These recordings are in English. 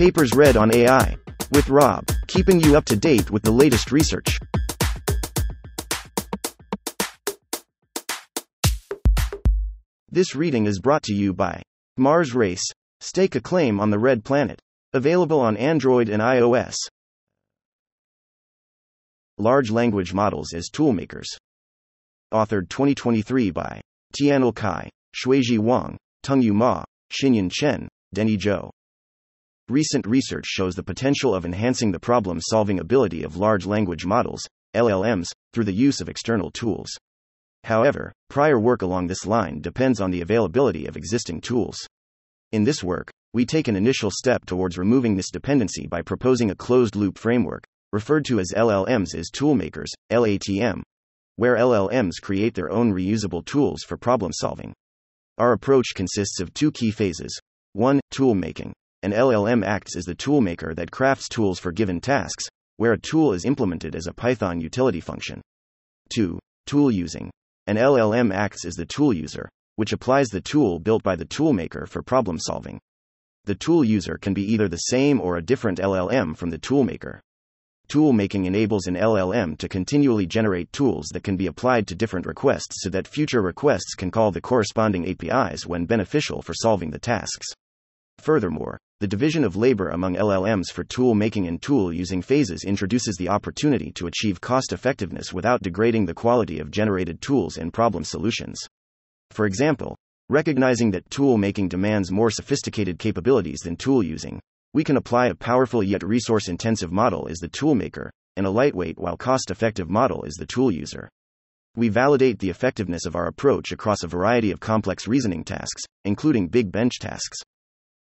Papers read on AI. With Rob, keeping you up to date with the latest research. This reading is brought to you by Mars Race. Stake a claim on the Red Planet. Available on Android and iOS. Large Language Models as Toolmakers. Authored 2023 by Tianle Cai, Xuezhi Wang, Tengyu Ma, Xinyun Chen, Denny Zhou. Recent research shows the potential of enhancing the problem solving ability of large language models, LLMs, through the use of external tools. However, prior work along this line depends on the availability of existing tools. In this work, we take an initial step towards removing this dependency by proposing a closed loop framework, referred to as LLMs as toolmakers, LATM, where LLMs create their own reusable tools for problem solving. Our approach consists of two key phases. 1. Tool making. An LLM acts as the toolmaker that crafts tools for given tasks, where a tool is implemented as a Python utility function. 2. Tool using. An LLM acts as the tool user, which applies the tool built by the toolmaker for problem solving. The tool user can be either the same or a different LLM from the toolmaker. Tool making enables an LLM to continually generate tools that can be applied to different requests so that future requests can call the corresponding APIs when beneficial for solving the tasks. Furthermore, the division of labor among LLMs for tool making and tool using phases introduces the opportunity to achieve cost effectiveness without degrading the quality of generated tools and problem solutions. For example, recognizing that tool making demands more sophisticated capabilities than tool using, we can apply a powerful yet resource intensive model as the tool maker, and a lightweight while cost effective model as the tool user. We validate the effectiveness of our approach across a variety of complex reasoning tasks, including big bench tasks.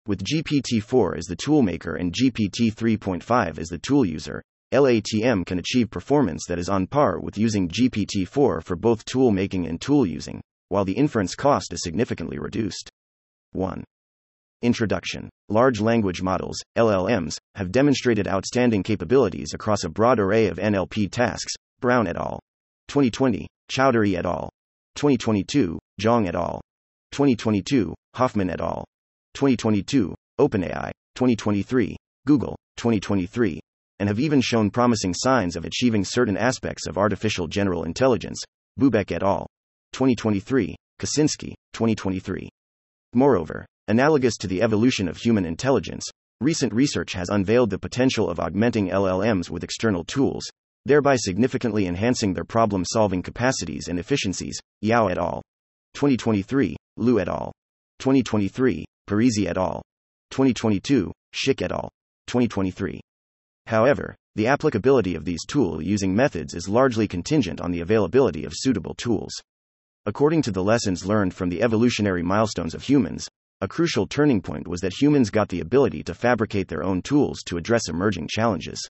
With GPT 4 as the toolmaker and GPT 3.5 as the tool user, LATM can achieve performance that is on par with using GPT 4 for both tool making and tool using, while the inference cost is significantly reduced. 1. Introduction Large language models, LLMs, have demonstrated outstanding capabilities across a broad array of NLP tasks. Brown et al. 2020, Chowdhery et al. 2022, Zhang et al. 2022, Hoffmann et al. 2022, OpenAI, 2023, Google, 2023, and have even shown promising signs of achieving certain aspects of artificial general intelligence, Bubeck et al. 2023, Kosinski, 2023. Moreover, analogous to the evolution of human intelligence, recent research has unveiled the potential of augmenting LLMs with external tools, thereby significantly enhancing their problem solving capacities and efficiencies. Yao et al. 2023, Liu et al. 2023, Parisi et al. 2022, Schick et al. 2023. However, the applicability of these tool using methods is largely contingent on the availability of suitable tools. According to the lessons learned from the evolutionary milestones of humans, a crucial turning point was that humans got the ability to fabricate their own tools to address emerging challenges.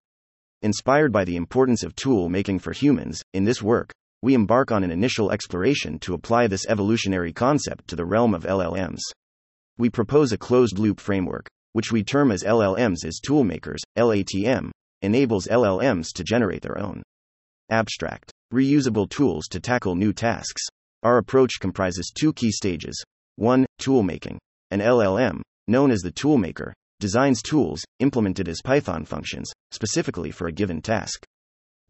Inspired by the importance of tool making for humans, in this work, we embark on an initial exploration to apply this evolutionary concept to the realm of LLMs we propose a closed loop framework, which we term as LLMs as toolmakers, LATM, enables LLMs to generate their own abstract, reusable tools to tackle new tasks. Our approach comprises two key stages. 1. Toolmaking. An LLM, known as the toolmaker, designs tools, implemented as Python functions, specifically for a given task.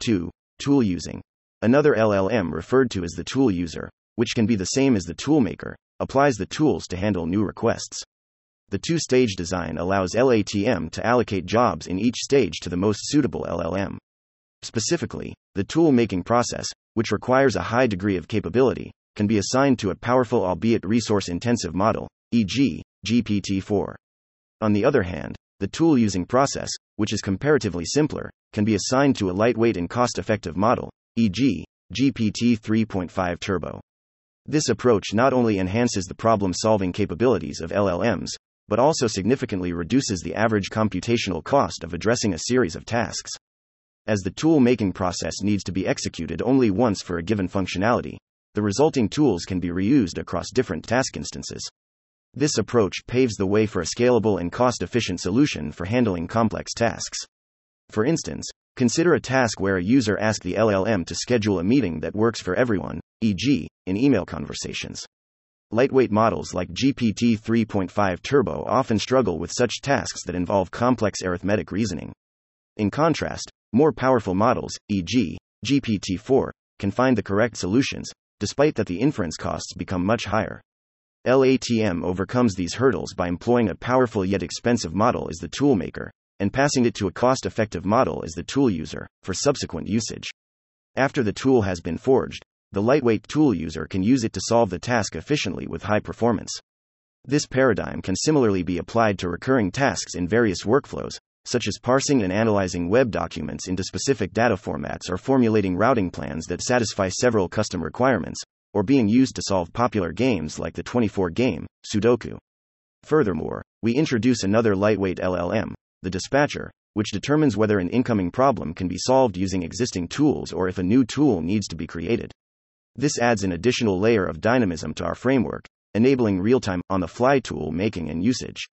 2. Tool using. Another LLM referred to as the tool user, which can be the same as the toolmaker, applies the tools to handle new requests. The two stage design allows LATM to allocate jobs in each stage to the most suitable LLM. Specifically, the tool making process, which requires a high degree of capability, can be assigned to a powerful albeit resource intensive model, e.g., GPT 4. On the other hand, the tool using process, which is comparatively simpler, can be assigned to a lightweight and cost effective model, e.g., GPT 3.5 Turbo. This approach not only enhances the problem solving capabilities of LLMs, but also significantly reduces the average computational cost of addressing a series of tasks. As the tool making process needs to be executed only once for a given functionality, the resulting tools can be reused across different task instances. This approach paves the way for a scalable and cost efficient solution for handling complex tasks. For instance, Consider a task where a user asks the LLM to schedule a meeting that works for everyone, e.g., in email conversations. lightweight models like GPT 3.5 Turbo often struggle with such tasks that involve complex arithmetic reasoning. In contrast, more powerful models, e.g., GPT 4, can find the correct solutions, despite that the inference costs become much higher. LATM overcomes these hurdles by employing a powerful yet expensive model as the toolmaker, and passing it to a cost effective model as the tool user, for subsequent usage. After the tool has been forged, the lightweight tool user can use it to solve the task efficiently with high performance. This paradigm can similarly be applied to recurring tasks in various workflows, such as parsing and analyzing web documents into specific data formats or formulating routing plans that satisfy several custom requirements, or being used to solve popular games like the 24 game, Sudoku. Furthermore, we introduce another lightweight LLM, the dispatcher, which determines whether an incoming problem can be solved using existing tools or if a new tool needs to be created. This adds an additional layer of dynamism to our framework, enabling real time, on the fly tool making and usage.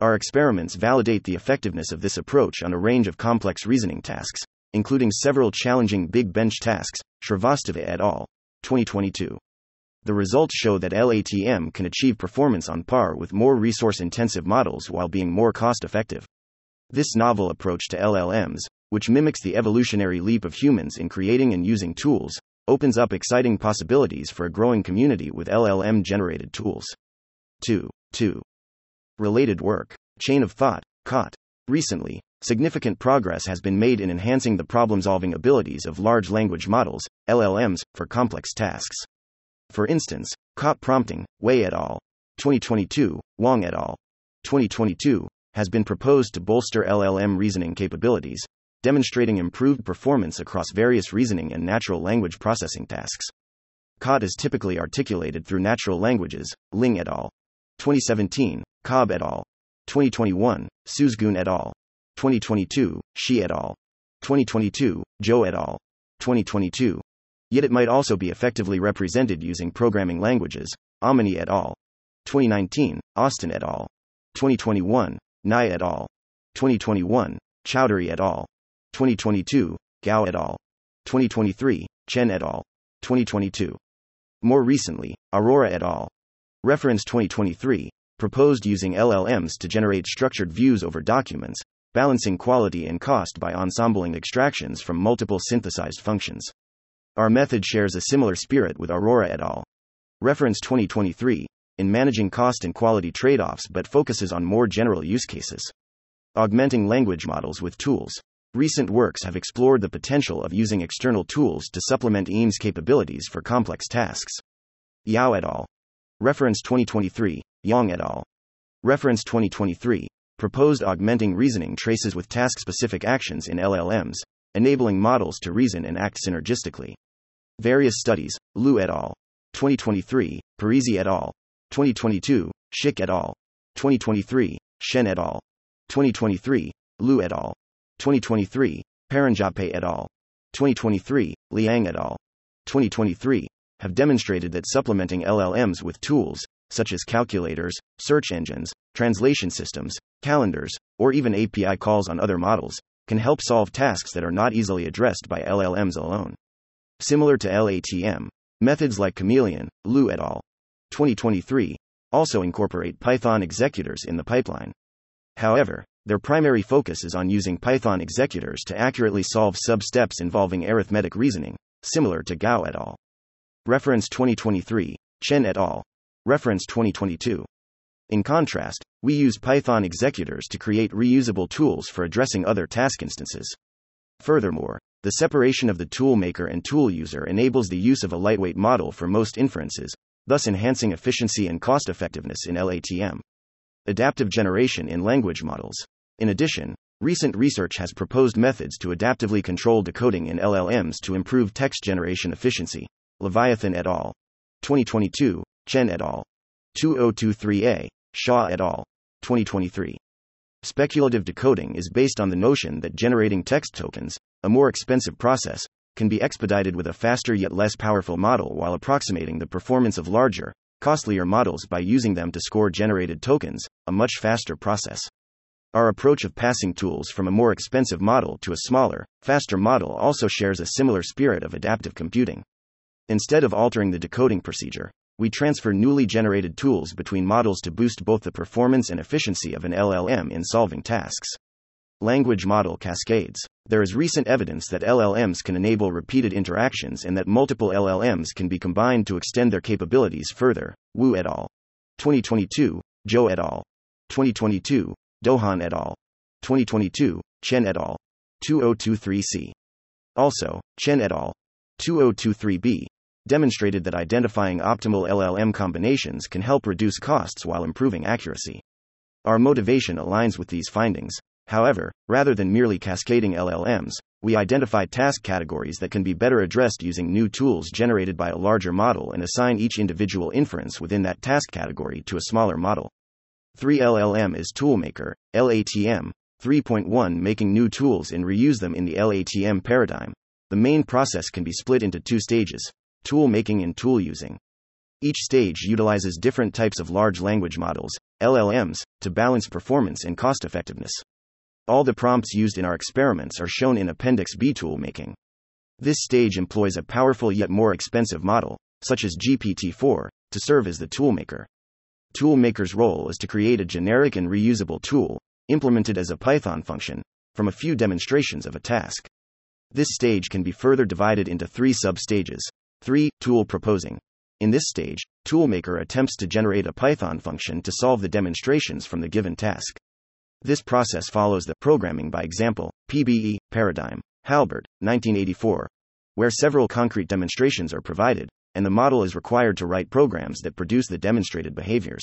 Our experiments validate the effectiveness of this approach on a range of complex reasoning tasks, including several challenging big bench tasks, Shrivastava et al., 2022. The results show that LATM can achieve performance on par with more resource intensive models while being more cost effective. This novel approach to LLMs, which mimics the evolutionary leap of humans in creating and using tools, opens up exciting possibilities for a growing community with LLM generated tools. 2. 2. Related work. Chain of thought, COT. Recently, significant progress has been made in enhancing the problem solving abilities of large language models, LLMs, for complex tasks. For instance, COT prompting, Wei et al. 2022, Wang et al. 2022, has been proposed to bolster LLM reasoning capabilities, demonstrating improved performance across various reasoning and natural language processing tasks. COT is typically articulated through natural languages, Ling et al. 2017, Cobbe et al. 2021, Suzgun et al. 2022, Shi et al. 2022, Zhou et al. 2022. Yet it might also be effectively represented using programming languages, Amini et al. 2019, Austin et al. 2021, Nye et al. 2021, Chowdhery et al. 2022, Gao et al. 2023, Chen et al. 2022. More recently, Arora et al. Reference 2023, proposed using LLMs to generate structured views over documents, balancing quality and cost by ensembling extractions from multiple synthesized functions. Our method shares a similar spirit with Arora et al. Reference 2023, in managing cost and quality trade offs but focuses on more general use cases. Augmenting language models with tools. Recent works have explored the potential of using external tools to supplement LLM's capabilities for complex tasks. Yao et al. Reference 2023, Yang et al. Reference 2023, proposed augmenting reasoning traces with task specific actions in LLMs, enabling models to reason and act synergistically. Various studies, Liu et al. 2023, Parisi et al. 2022, Schick et al. 2023, Shen et al. 2023, Liu et al. 2023, Paranjape et al. 2023, Liang et al. 2023, have demonstrated that supplementing LLMs with tools, such as calculators, search engines, translation systems, calendars, or even API calls on other models, can help solve tasks that are not easily addressed by LLMs alone. Similar to LATM, methods like Chameleon, Liu et al. 2023 also incorporate Python executors in the pipeline. However, their primary focus is on using Python executors to accurately solve sub steps involving arithmetic reasoning, similar to Gao et al. Reference 2023, Chen et al. Reference 2022. In contrast, we use Python executors to create reusable tools for addressing other task instances. Furthermore, the separation of the tool maker and tool user enables the use of a lightweight model for most inferences, thus enhancing efficiency and cost effectiveness in LATM. Adaptive generation in language models. In addition, recent research has proposed methods to adaptively control decoding in LLMs to improve text generation efficiency. Leviathan et al. 2022, Chen et al. 2023a, Shaw et al. 2023. Speculative decoding is based on the notion that generating text tokens, a more expensive process, can be expedited with a faster yet less powerful model while approximating the performance of larger, costlier models by using them to score generated tokens, a much faster process. Our approach of passing tools from a more expensive model to a smaller, faster model also shares a similar spirit of adaptive computing. Instead of altering the decoding procedure, we transfer newly generated tools between models to boost both the performance and efficiency of an LLM in solving tasks. Language model cascades. There is recent evidence that LLMs can enable repeated interactions and that multiple LLMs can be combined to extend their capabilities further. Wu et al. 2022, Zhou et al. 2022, Dohan et al. 2022, Chen et al. 2023c. Also, Chen et al. 2023b demonstrated that identifying optimal LLM combinations can help reduce costs while improving accuracy. Our motivation aligns with these findings. However, rather than merely cascading LLMs, we identify task categories that can be better addressed using new tools generated by a larger model and assign each individual inference within that task category to a smaller model. 3LLM is Toolmaker, LATM, 3.1 making new tools and reuse them in the LATM paradigm. The main process can be split into two stages tool making and tool using. Each stage utilizes different types of large language models, LLMs, to balance performance and cost effectiveness. All the prompts used in our experiments are shown in Appendix B tool making. This stage employs a powerful yet more expensive model, such as GPT 4, to serve as the toolmaker. Toolmaker's role is to create a generic and reusable tool, implemented as a Python function, from a few demonstrations of a task. This stage can be further divided into three sub-stages. 3. Tool proposing. In this stage, Toolmaker attempts to generate a Python function to solve the demonstrations from the given task. This process follows the programming by example, PBE, paradigm, Halbert, 1984, where several concrete demonstrations are provided, and the model is required to write programs that produce the demonstrated behaviors.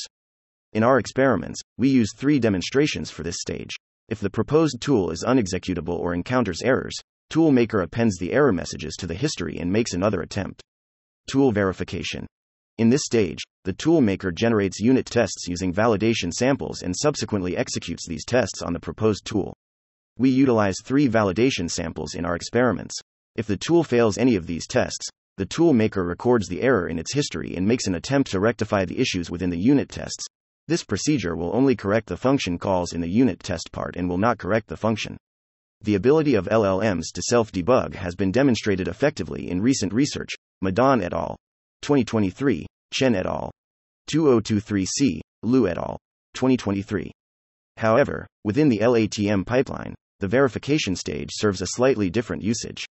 In our experiments, we use three demonstrations for this stage. If the proposed tool is unexecutable or encounters errors, Toolmaker appends the error messages to the history and makes another attempt. Tool verification. In this stage, the toolmaker generates unit tests using validation samples and subsequently executes these tests on the proposed tool. We utilize three validation samples in our experiments. If the tool fails any of these tests, the toolmaker records the error in its history and makes an attempt to rectify the issues within the unit tests. This procedure will only correct the function calls in the unit test part and will not correct the function. The ability of LLMs to self debug has been demonstrated effectively in recent research, Madaan et al. 2023, Chen et al. 2023c, Liu et al. 2023. However, within the LATM pipeline, the verification stage serves a slightly different usage.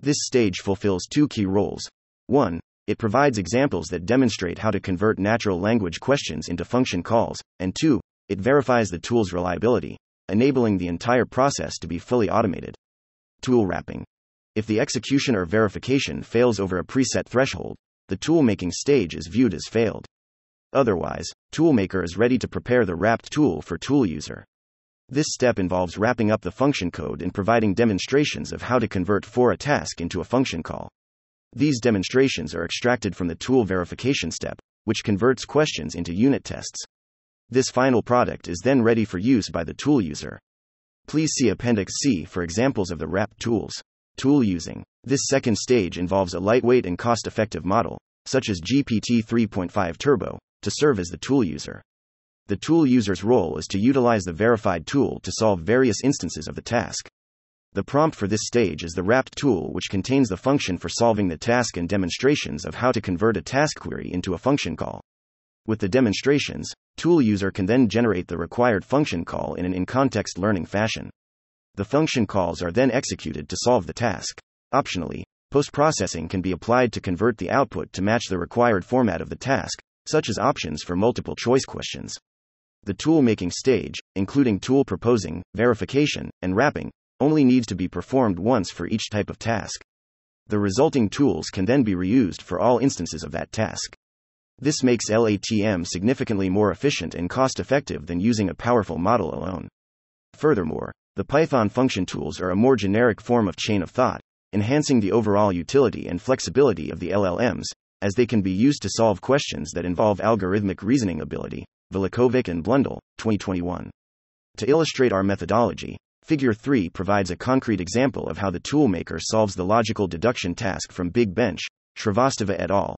This stage fulfills two key roles. 1. It provides examples that demonstrate how to convert natural language questions into function calls, and 2. It verifies the tool's reliability, enabling the entire process to be fully automated. Tool wrapping. If the execution or verification fails over a preset threshold, the toolmaking stage is viewed as failed. Otherwise, Toolmaker is ready to prepare the wrapped tool for tool user. This step involves wrapping up the function code and providing demonstrations of how to convert for a task into a function call. These demonstrations are extracted from the tool verification step, which converts questions into unit tests. This final product is then ready for use by the tool user. Please see Appendix C for examples of the wrap tools. Tool using. This second stage involves a lightweight and cost effective model, such as GPT 3.5 Turbo, to serve as the tool user. The tool user's role is to utilize the verified tool to solve various instances of the task. The prompt for this stage is the wrapped tool, which contains the function for solving the task and demonstrations of how to convert a task query into a function call. With the demonstrations, tool user can then generate the required function call in an in-context learning fashion. The function calls are then executed to solve the task. Optionally, post-processing can be applied to convert the output to match the required format of the task, such as options for multiple choice questions. The tool making stage, including tool proposing, verification, and wrapping, only needs to be performed once for each type of task. The resulting tools can then be reused for all instances of that task. This makes LATM significantly more efficient and cost effective than using a powerful model alone. Furthermore, the Python function tools are a more generic form of chain of thought, enhancing the overall utility and flexibility of the LLMs, as they can be used to solve questions that involve algorithmic reasoning ability. Veličković and Blundell, 2021. To illustrate our methodology, Figure 3 provides a concrete example of how the toolmaker solves the logical deduction task from Big Bench, Shrivastava et al.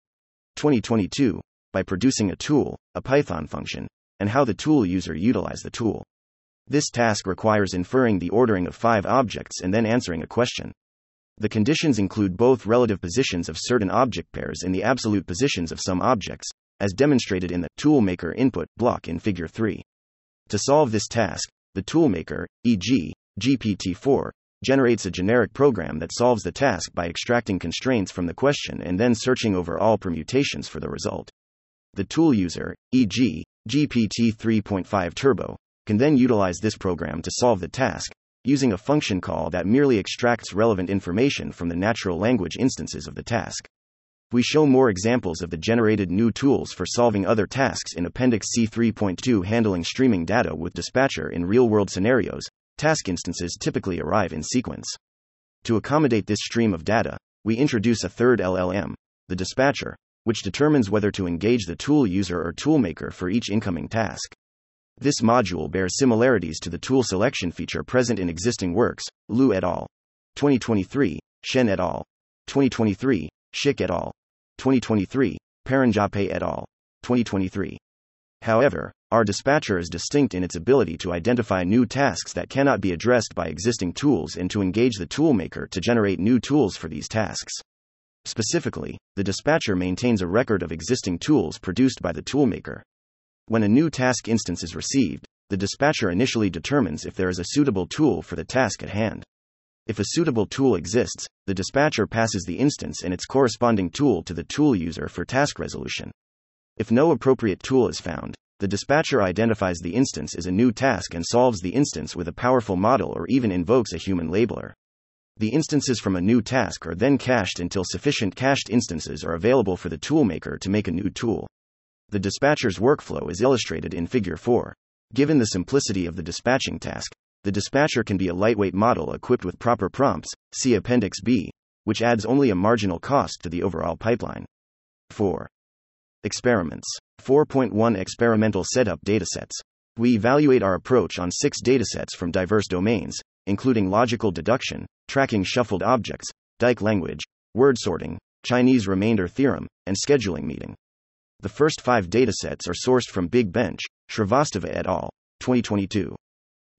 2022, by producing a tool, a Python function, and how the tool user utilize the tool. This task requires inferring the ordering of five objects and then answering a question. The conditions include both relative positions of certain object pairs and the absolute positions of some objects, as demonstrated in the toolmaker input block in Figure 3. To solve this task, the toolmaker, e.g., GPT-4, generates a generic program that solves the task by extracting constraints from the question and then searching over all permutations for the result. The tool user, e.g., GPT 3.5 Turbo, can then utilize this program to solve the task, using a function call that merely extracts relevant information from the natural language instances of the task. We show more examples of the generated new tools for solving other tasks in Appendix C 3.2 handling streaming data with dispatcher in real world scenarios. Task instances typically arrive in sequence. To accommodate this stream of data, we introduce a third LLM, the dispatcher, which determines whether to engage the tool user or toolmaker for each incoming task. This module bears similarities to the tool selection feature present in existing works, Liu et al. 2023, Shen et al. 2023, Schick et al. 2023, Paranjape et al. 2023. However, our dispatcher is distinct in its ability to identify new tasks that cannot be addressed by existing tools and to engage the toolmaker to generate new tools for these tasks. Specifically, the dispatcher maintains a record of existing tools produced by the toolmaker. When a new task instance is received, the dispatcher initially determines if there is a suitable tool for the task at hand. If a suitable tool exists, the dispatcher passes the instance and its corresponding tool to the tool user for task resolution. If no appropriate tool is found, the dispatcher identifies the instance as a new task and solves the instance with a powerful model or even invokes a human labeler. The instances from a new task are then cached until sufficient cached instances are available for the toolmaker to make a new tool. The dispatcher's workflow is illustrated in Figure 4. Given the simplicity of the dispatching task, the dispatcher can be a lightweight model equipped with proper prompts, see Appendix B, which adds only a marginal cost to the overall pipeline. 4. Experiments 4.1 Experimental Setup Datasets. We evaluate our approach on six datasets from diverse domains, including logical deduction, tracking shuffled objects, Dyck language, word sorting, Chinese remainder theorem, and scheduling meeting. The first five datasets are sourced from Big Bench, Shrivastava et al., 2022.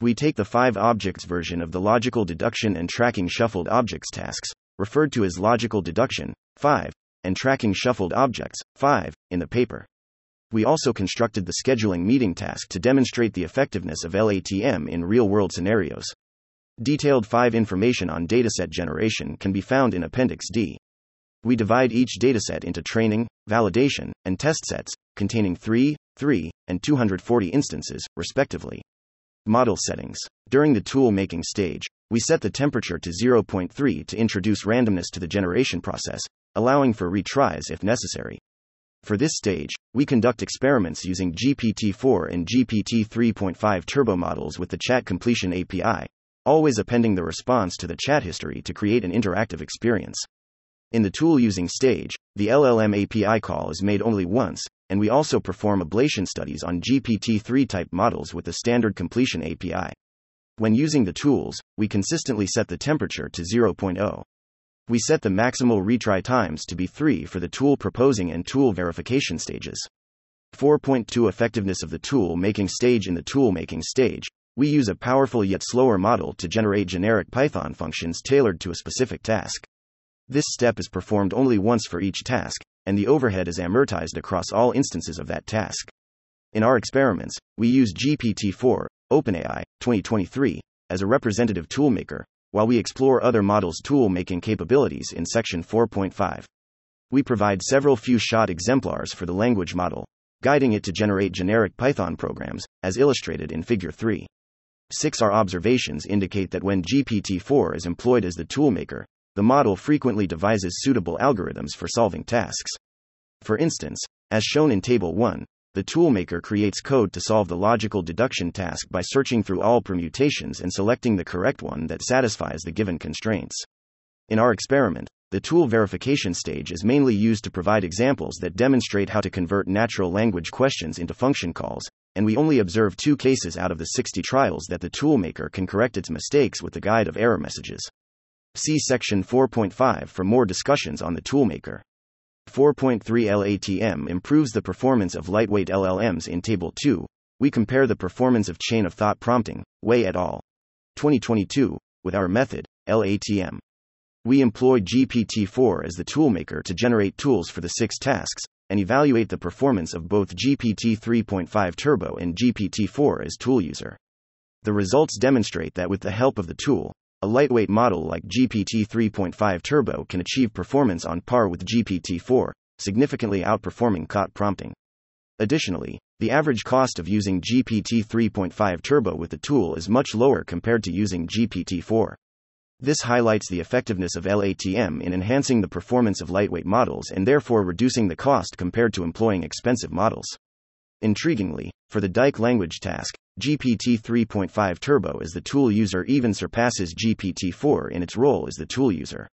We take the five objects version of the logical deduction and tracking shuffled objects tasks, referred to as logical deduction, 5, and tracking shuffled objects, 5, in the paper. We also constructed the scheduling meeting task to demonstrate the effectiveness of LATM in real world scenarios. Detailed 5 information on dataset generation can be found in Appendix D. We divide each dataset into training, validation, and test sets, containing 3, 3, and 240 instances, respectively. Model settings. During the tool making stage, we set the temperature to 0.3 to introduce randomness to the generation process, allowing for retries if necessary. For this stage, we conduct experiments using GPT 4 and GPT 3.5 turbo models with the chat completion API, always appending the response to the chat history to create an interactive experience. In the tool using stage, the LLM API call is made only once, and we also perform ablation studies on GPT 3 type models with the standard completion API. When using the tools, we consistently set the temperature to 0.0. We set the maximal retry times to be 3 for the tool proposing and tool verification stages. 4.2 Effectiveness of the tool making stage In the tool making stage, we use a powerful yet slower model to generate generic Python functions tailored to a specific task. This step is performed only once for each task, and the overhead is amortized across all instances of that task. In our experiments, we use GPT 4, OpenAI, 2023, as a representative toolmaker, while we explore other models' tool making capabilities in Section 4.5. We provide several few shot exemplars for the language model, guiding it to generate generic Python programs, as illustrated in Figure 3. 6. Our observations indicate that when GPT 4 is employed as the toolmaker, the model frequently devises suitable algorithms for solving tasks. For instance, as shown in Table 1, the toolmaker creates code to solve the logical deduction task by searching through all permutations and selecting the correct one that satisfies the given constraints. In our experiment, the tool verification stage is mainly used to provide examples that demonstrate how to convert natural language questions into function calls, and we only observe two cases out of the 60 trials that the toolmaker can correct its mistakes with the guide of error messages. See section 4.5 for more discussions on the toolmaker. 4.3 LATM improves the performance of lightweight LLMs in Table 2. We compare the performance of chain of thought prompting, Wei et al. 2022, with our method, LATM. we employ GPT 4 as the toolmaker to generate tools for the six tasks and evaluate the performance of both GPT 3.5 Turbo and GPT 4 as tool user. The results demonstrate that with the help of the tool, a lightweight model like GPT 3.5 Turbo can achieve performance on par with GPT 4, significantly outperforming COT prompting. Additionally, the average cost of using GPT 3.5 Turbo with the tool is much lower compared to using GPT 4. This highlights the effectiveness of LATM in enhancing the performance of lightweight models and therefore reducing the cost compared to employing expensive models. Intriguingly, for the Dyck language task, GPT 3.5 Turbo as the tool user even surpasses GPT 4 in its role as the tool user.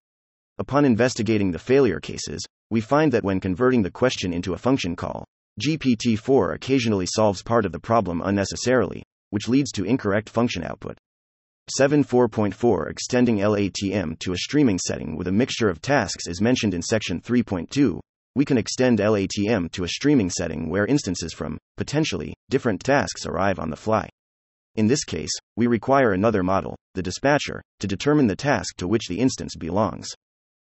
Upon investigating the failure cases, we find that when converting the question into a function call, GPT 4 occasionally solves part of the problem unnecessarily, which leads to incorrect function output. 7.4.4 Extending LATM to a streaming setting with a mixture of tasks is mentioned in section 3.2, we can extend LATM to a streaming setting where instances from, potentially, different tasks arrive on the fly. In this case, we require another model, the dispatcher, to determine the task to which the instance belongs.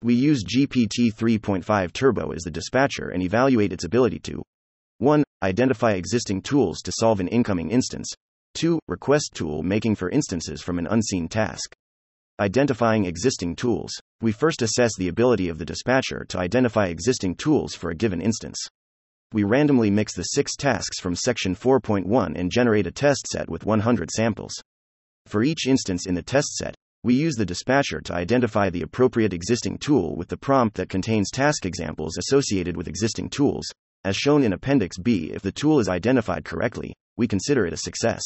We use GPT 3.5 Turbo as the dispatcher and evaluate its ability to 1. Identify existing tools to solve an incoming instance. 2. Request tool making for instances from an unseen task. Identifying existing tools. We first assess the ability of the dispatcher to identify existing tools for a given instance. We randomly mix the six tasks from section 4.1 and generate a test set with 100 samples. For each instance in the test set, we use the dispatcher to identify the appropriate existing tool with the prompt that contains task examples associated with existing tools. As shown in Appendix B, if the tool is identified correctly, we consider it a success.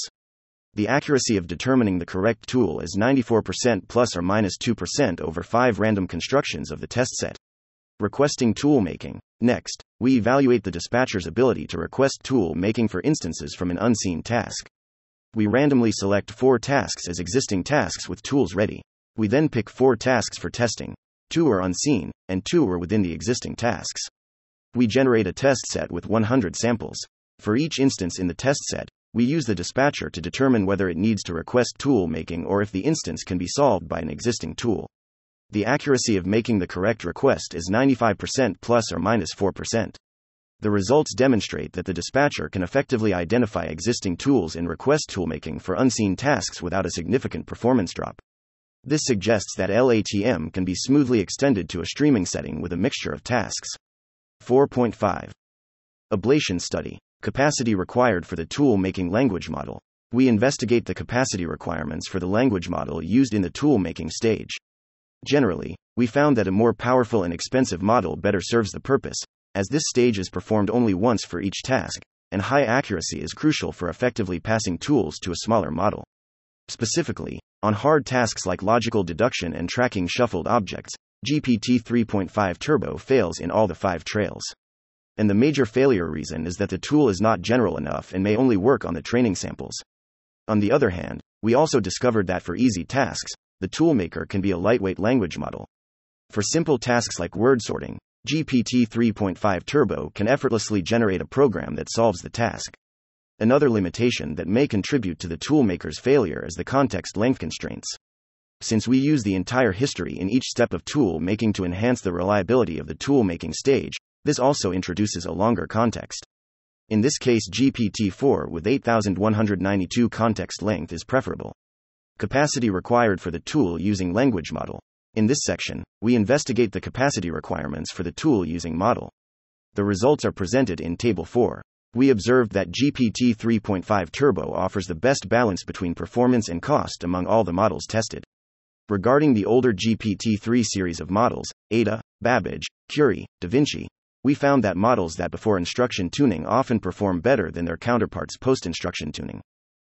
The accuracy of determining the correct tool is 94% plus or minus 2% over 5 random constructions of the test set. Requesting tool making. Next, we evaluate the dispatcher's ability to request tool making for instances from an unseen task. We randomly select four tasks as existing tasks with tools ready. We then pick four tasks for testing. Two are unseen, and two are within the existing tasks. We generate a test set with 100 samples. For each instance in the test set, we use the dispatcher to determine whether it needs to request tool making or if the instance can be solved by an existing tool. The accuracy of making the correct request is 95% plus or minus 4%. The results demonstrate that the dispatcher can effectively identify existing tools in request toolmaking for unseen tasks without a significant performance drop. This suggests that LATM can be smoothly extended to a streaming setting with a mixture of tasks. 4.5 Ablation Study Capacity required for the tool making language model. We investigate the capacity requirements for the language model used in the tool making stage. Generally, we found that a more powerful and expensive model better serves the purpose, as this stage is performed only once for each task, and high accuracy is crucial for effectively passing tools to a smaller model. Specifically, on hard tasks like logical deduction and tracking shuffled objects, GPT 3.5 Turbo fails in all the five trails and the major failure reason is that the tool is not general enough and may only work on the training samples. On the other hand, we also discovered that for easy tasks, the toolmaker can be a lightweight language model. For simple tasks like word sorting, GPT 3.5 Turbo can effortlessly generate a program that solves the task. Another limitation that may contribute to the toolmaker's failure is the context length constraints. Since we use the entire history in each step of tool making to enhance the reliability of the tool making stage, this also introduces a longer context. In this case, GPT 4 with 8192 context length is preferable. Capacity required for the tool using language model. In this section, we investigate the capacity requirements for the tool using model. The results are presented in Table 4. We observed that GPT 3.5 Turbo offers the best balance between performance and cost among all the models tested. Regarding the older GPT 3 series of models, Ada, Babbage, Curie, DaVinci, we found that models that before instruction tuning often perform better than their counterparts post instruction tuning.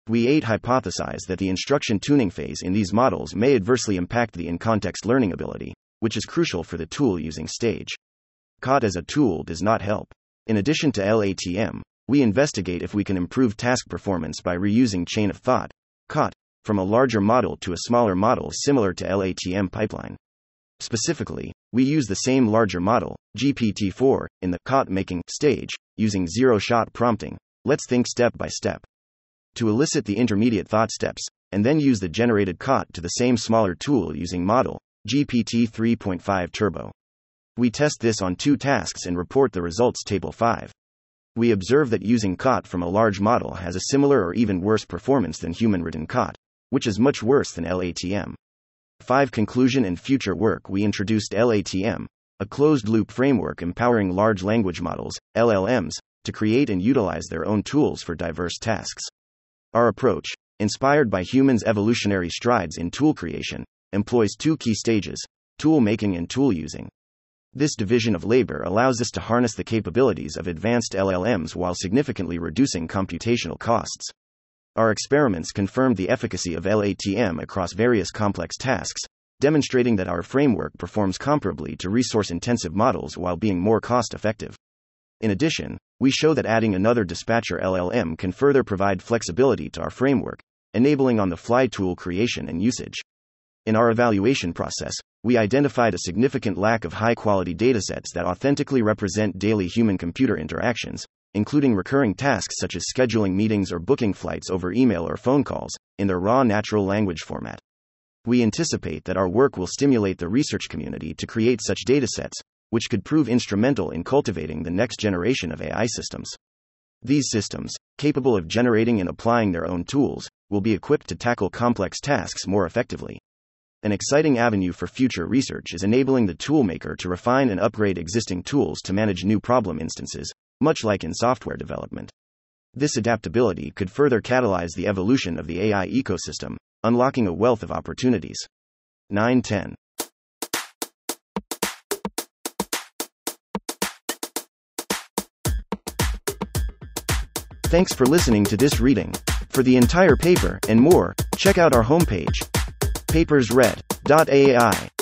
We 8 hypothesize that the instruction tuning phase in these models may adversely impact the in context learning ability, which is crucial for the tool using stage. COT as a tool does not help. In addition to LATM, we investigate if we can improve task performance by reusing chain of thought, COT, from a larger model to a smaller model similar to LATM pipeline. Specifically, we use the same larger model, GPT 4, in the COT making stage, using zero shot prompting. Let's think step by step. To elicit the intermediate thought steps, and then use the generated COT to the same smaller tool using model, GPT 3.5 Turbo. We test this on two tasks and report the results Table 5. We observe that using COT from a large model has a similar or even worse performance than human written COT, which is much worse than LATM. 5. Conclusion and future work We introduced LATM, a closed loop framework empowering large language models, LLMs, to create and utilize their own tools for diverse tasks. Our approach, inspired by humans' evolutionary strides in tool creation, employs two key stages tool making and tool using. This division of labor allows us to harness the capabilities of advanced LLMs while significantly reducing computational costs. Our experiments confirmed the efficacy of LATM across various complex tasks, demonstrating that our framework performs comparably to resource intensive models while being more cost effective. In addition, we show that adding another dispatcher LLM can further provide flexibility to our framework, enabling on the fly tool creation and usage. In our evaluation process, we identified a significant lack of high quality datasets that authentically represent daily human computer interactions, including recurring tasks such as scheduling meetings or booking flights over email or phone calls, in their raw natural language format. We anticipate that our work will stimulate the research community to create such datasets, which could prove instrumental in cultivating the next generation of AI systems. These systems, capable of generating and applying their own tools, will be equipped to tackle complex tasks more effectively. An exciting avenue for future research is enabling the toolmaker to refine and upgrade existing tools to manage new problem instances, much like in software development. This adaptability could further catalyze the evolution of the AI ecosystem, unlocking a wealth of opportunities. 910. Thanks for listening to this reading. For the entire paper and more, check out our homepage papersread.ai.